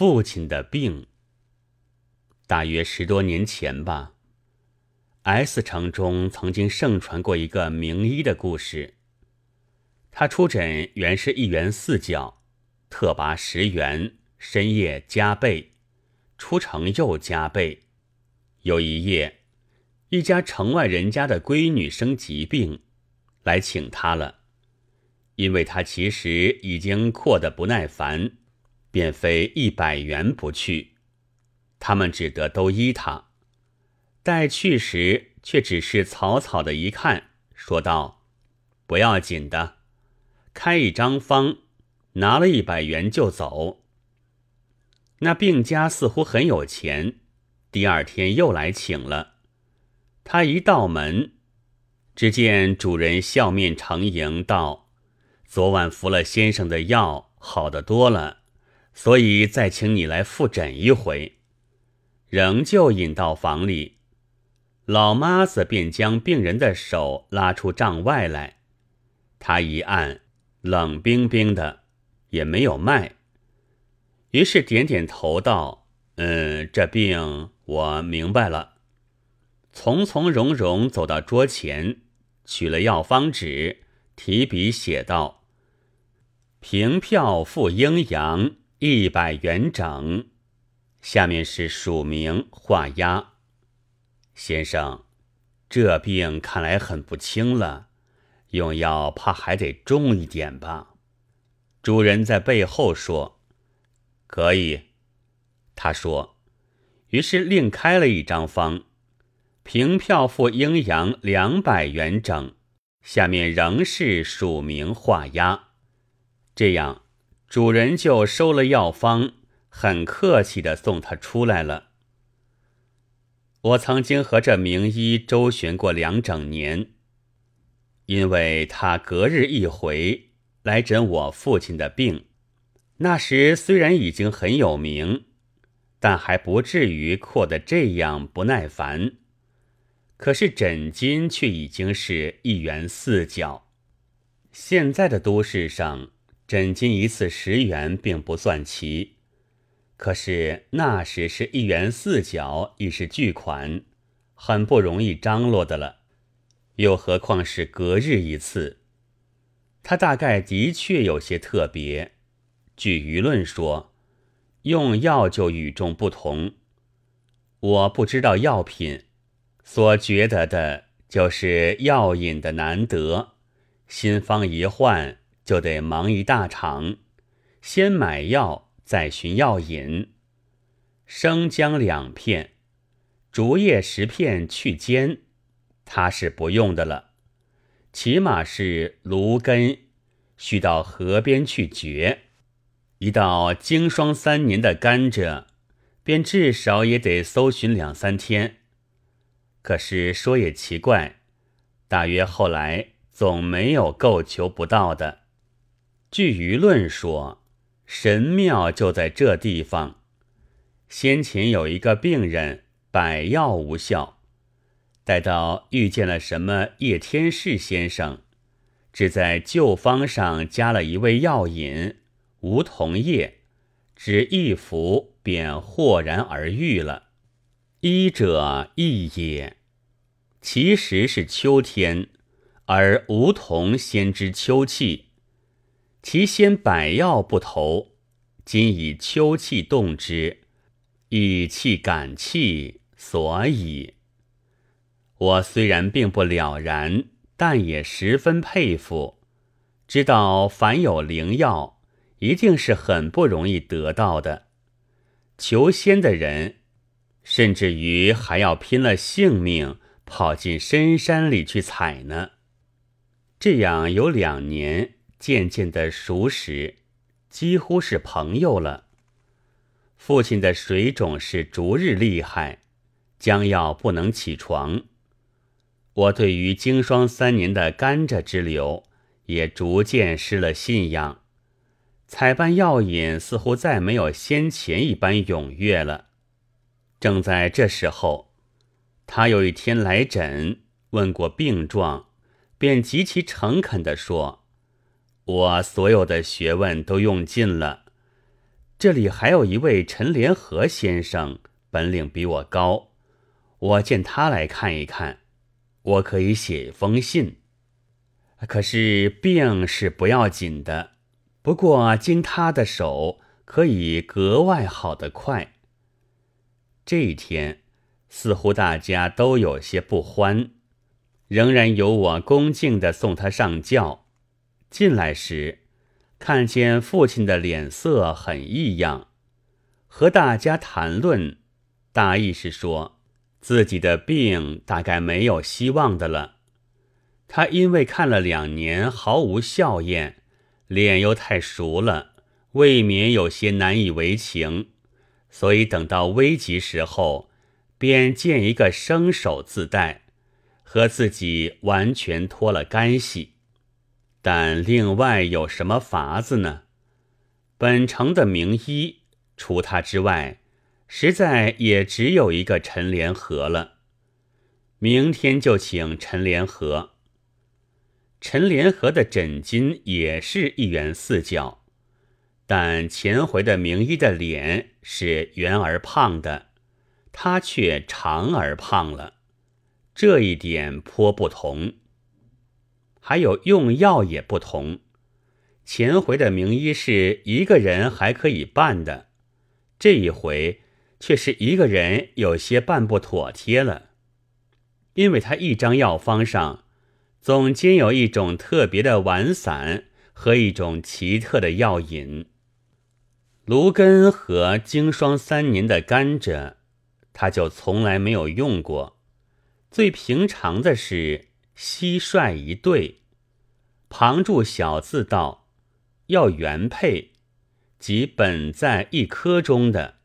父亲的病。大约十多年前吧，S 城中曾经盛传过一个名医的故事。他出诊原是一元四角，特拔十元，深夜加倍，出城又加倍。有一夜，一家城外人家的闺女生疾病，来请他了，因为他其实已经阔得不耐烦，便非一百元不去。他们只得都依他，待去时，却只是草草的一看，说道：“不要紧的，开一张方，拿了一百元就走。”那病家似乎很有钱，第二天又来请了。他一到门，只见主人笑面承迎道：“昨晚服了先生的药，好得多了，所以再请你来复诊一回。”仍旧引到房里，老妈子便将病人的手拉出帐外来，他一按，冷冰冰的，也没有脉。于是点点头道：“嗯，这病我明白了。”从从容容走到桌前，取了药方纸，提笔写道：“凭票付阴阳，一百元整。”下面是署名画押，先生，这病看来很不轻了，用药怕还得重一点吧？主人在背后说：“可以。”他说，于是另开了一张方，凭票付阴阳两百元整，下面仍是署名画押。这样，主人就收了药方。很客气的送他出来了。我曾经和这名医周旋过两整年，因为他隔日一回来诊我父亲的病。那时虽然已经很有名，但还不至于阔得这样不耐烦。可是诊金却已经是一元四角。现在的都市上，诊金一次十元并不算奇。可是那时是一元四角，已是巨款，很不容易张罗的了。又何况是隔日一次，他大概的确有些特别。据舆论说，用药就与众不同。我不知道药品，所觉得的就是药引的难得。新方一换，就得忙一大场，先买药。再寻药引，生姜两片，竹叶十片去尖，他是不用的了。起码是芦根，需到河边去掘。一到经霜三年的甘蔗，便至少也得搜寻两三天。可是说也奇怪，大约后来总没有够求不到的。据舆论说。神庙就在这地方。先前有一个病人，百药无效，待到遇见了什么叶天士先生，只在旧方上加了一味药引梧桐叶，只一服便豁然而愈了。医者亦也，其实是秋天，而梧桐先知秋气。其先百药不投，今以秋气动之，以气感气，所以。我虽然并不了然，但也十分佩服。知道凡有灵药，一定是很不容易得到的。求仙的人，甚至于还要拼了性命跑进深山里去采呢。这样有两年。渐渐的熟识，几乎是朋友了。父亲的水肿是逐日厉害，将要不能起床。我对于经霜三年的甘蔗之流，也逐渐失了信仰。采办药引似乎再没有先前一般踊跃了。正在这时候，他有一天来诊，问过病状，便极其诚恳地说。我所有的学问都用尽了，这里还有一位陈联合先生，本领比我高，我见他来看一看，我可以写一封信。可是病是不要紧的，不过经他的手，可以格外好得快。这一天，似乎大家都有些不欢，仍然由我恭敬的送他上轿。进来时，看见父亲的脸色很异样，和大家谈论，大意是说自己的病大概没有希望的了。他因为看了两年毫无笑靥，脸又太熟了，未免有些难以为情。所以等到危急时候，便见一个生手自带，和自己完全脱了干系。但另外有什么法子呢？本城的名医，除他之外，实在也只有一个陈联合了。明天就请陈联合。陈联合的诊金也是一元四角。但前回的名医的脸是圆而胖的，他却长而胖了，这一点颇不同。还有用药也不同，前回的名医是一个人还可以办的，这一回却是一个人有些办不妥帖了，因为他一张药方上总兼有一种特别的丸散和一种奇特的药引。芦根和经霜三年的甘蔗，他就从来没有用过。最平常的是蟋蟀一对，旁注小字道：“要原配，即本在一颗中的。”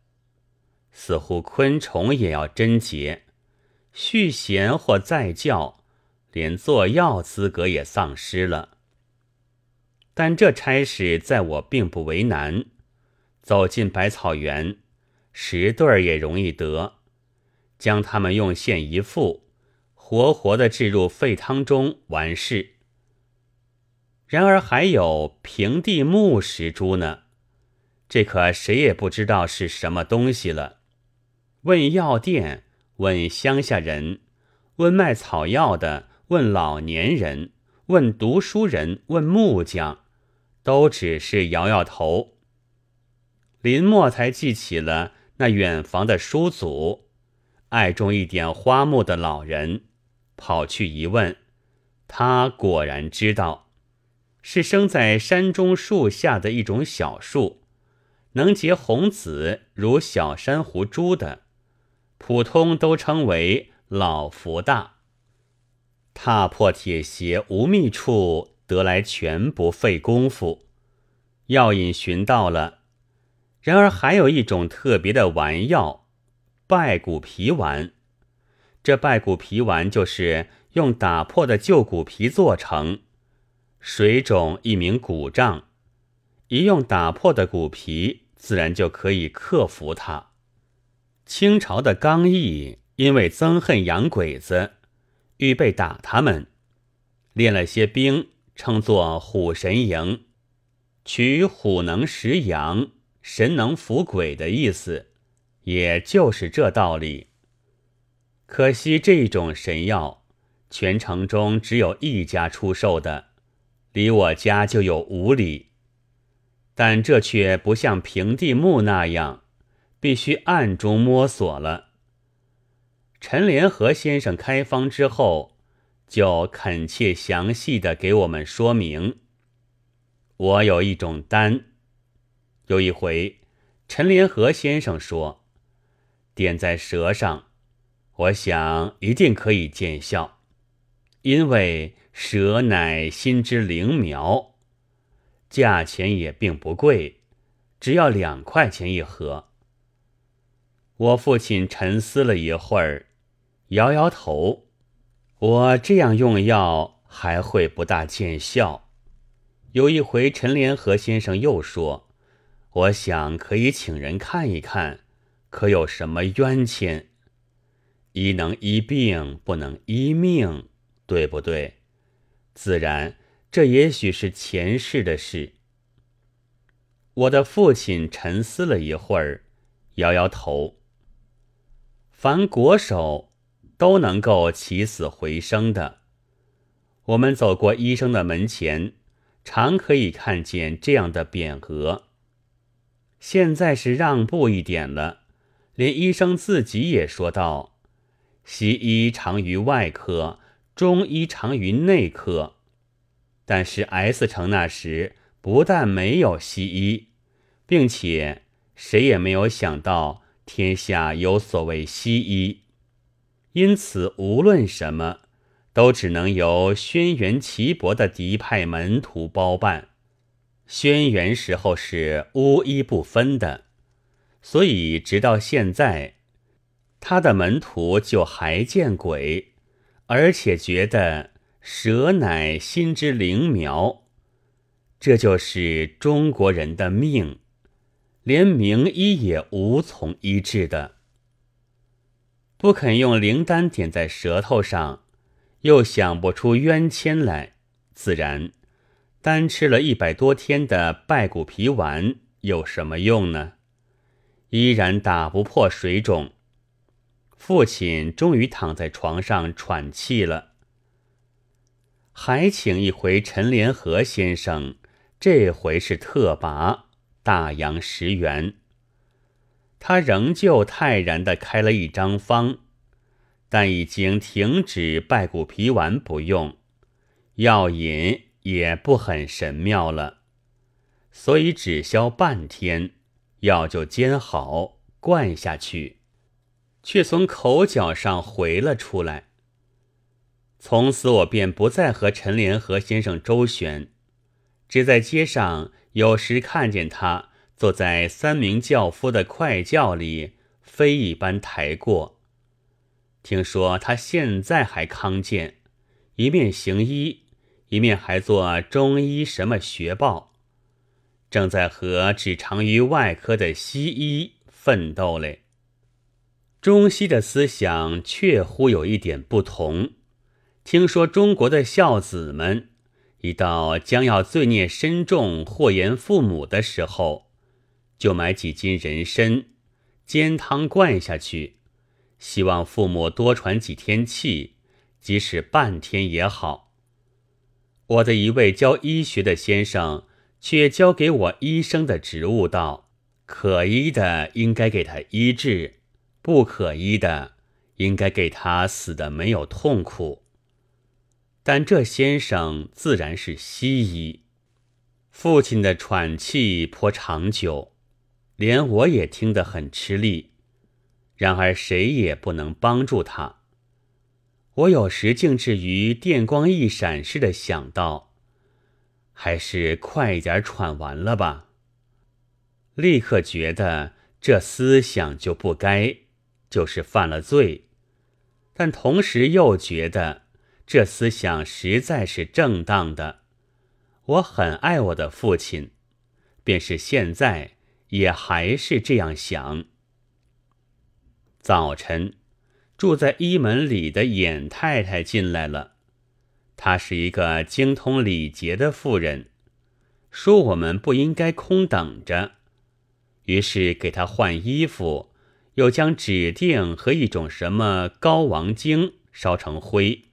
似乎昆虫也要贞洁，续弦或再教，连做药资格也丧失了。但这差事在我并不为难。走进百草园，十对儿也容易得，将它们用线一缚，活活的置入沸汤中完事。然而还有平地木石珠呢，这可谁也不知道是什么东西了。问药店，问乡下人，问卖草药的，问老年人，问读书人，问木匠，都只是摇摇头。林默才记起了那远房的叔祖，爱种一点花木的老人，跑去一问，他果然知道，是生在山中树下的一种小树，能结红子如小珊瑚珠的，普通都称为老福大。踏破铁鞋无觅处，得来全不费功夫，药引寻到了。然而还有一种特别的丸药，败骨皮丸。这败骨皮丸就是用打破的旧骨皮做成，水肿一名骨胀，一用打破的骨皮，自然就可以克服它。清朝的刚毅因为憎恨洋鬼子，预备打他们，练了些兵，称作虎神营，取虎能食羊。神能伏鬼的意思，也就是这道理。可惜这种神药，全城中只有一家出售的，离我家就有五里。但这却不像平地木那样，必须暗中摸索了。陈联合先生开方之后，就恳切详细的给我们说明。我有一种丹。有一回，陈联合先生说：“点在舌上，我想一定可以见效，因为蛇乃心之灵苗，价钱也并不贵，只要两块钱一盒。”我父亲沉思了一会儿，摇摇头：“我这样用药还会不大见效。”有一回，陈联合先生又说。我想可以请人看一看，可有什么冤欠？医能医病，不能医命，对不对？自然，这也许是前世的事。我的父亲沉思了一会儿，摇摇头。凡国手都能够起死回生的。我们走过医生的门前，常可以看见这样的匾额。现在是让步一点了，连医生自己也说道：“西医长于外科，中医长于内科。”但是 S 城那时不但没有西医，并且谁也没有想到天下有所谓西医，因此无论什么。都只能由轩辕岐伯的嫡派门徒包办。轩辕时候是巫医不分的，所以直到现在，他的门徒就还见鬼，而且觉得蛇乃心之灵苗。这就是中国人的命，连名医也无从医治的，不肯用灵丹点在舌头上。又想不出冤签来，自然单吃了一百多天的败骨皮丸有什么用呢？依然打不破水肿。父亲终于躺在床上喘气了。还请一回陈连河先生，这回是特拔大洋十元。他仍旧泰然地开了一张方。但已经停止败骨皮丸不用，药引也不很神妙了，所以只消半天，药就煎好灌下去，却从口角上回了出来。从此我便不再和陈联合先生周旋，只在街上有时看见他坐在三名轿夫的快轿里，飞一般抬过。听说他现在还康健，一面行医，一面还做中医什么学报，正在和只长于外科的西医奋斗嘞。中西的思想确乎有一点不同。听说中国的孝子们，一到将要罪孽深重、祸延父母的时候，就买几斤人参，煎汤灌下去。希望父母多喘几天气，即使半天也好。我的一位教医学的先生却教给我医生的职务道：可医的应该给他医治，不可医的应该给他死的没有痛苦。但这先生自然是西医。父亲的喘气颇长久，连我也听得很吃力。然而谁也不能帮助他。我有时竟至于电光一闪似的想到，还是快一点喘完了吧。立刻觉得这思想就不该，就是犯了罪；但同时又觉得这思想实在是正当的。我很爱我的父亲，便是现在也还是这样想。早晨，住在一门里的眼太太进来了。她是一个精通礼节的妇人，说我们不应该空等着，于是给她换衣服，又将指定和一种什么膏王精烧成灰，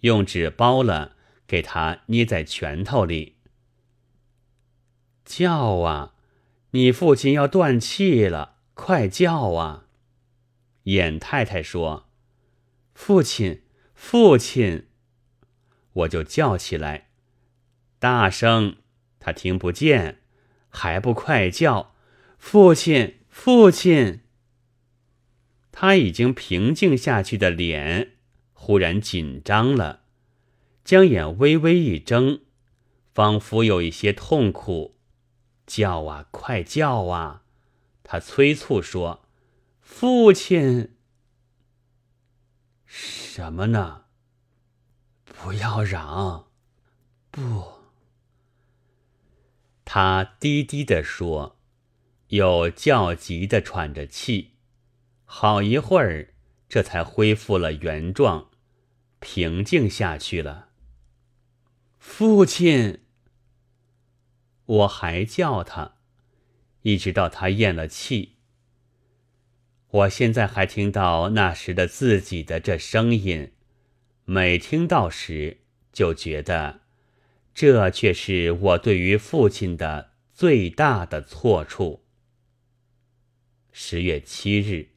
用纸包了，给他捏在拳头里。叫啊！你父亲要断气了，快叫啊！尹太太说：“父亲，父亲！”我就叫起来，大声，他听不见，还不快叫，父亲，父亲！他已经平静下去的脸忽然紧张了，将眼微微一睁，仿佛有一些痛苦，叫啊，快叫啊！他催促说。父亲，什么呢？不要嚷，不。他低低的说，又焦急的喘着气，好一会儿，这才恢复了原状，平静下去了。父亲，我还叫他，一直到他咽了气。我现在还听到那时的自己的这声音，每听到时就觉得，这却是我对于父亲的最大的错处。十月七日。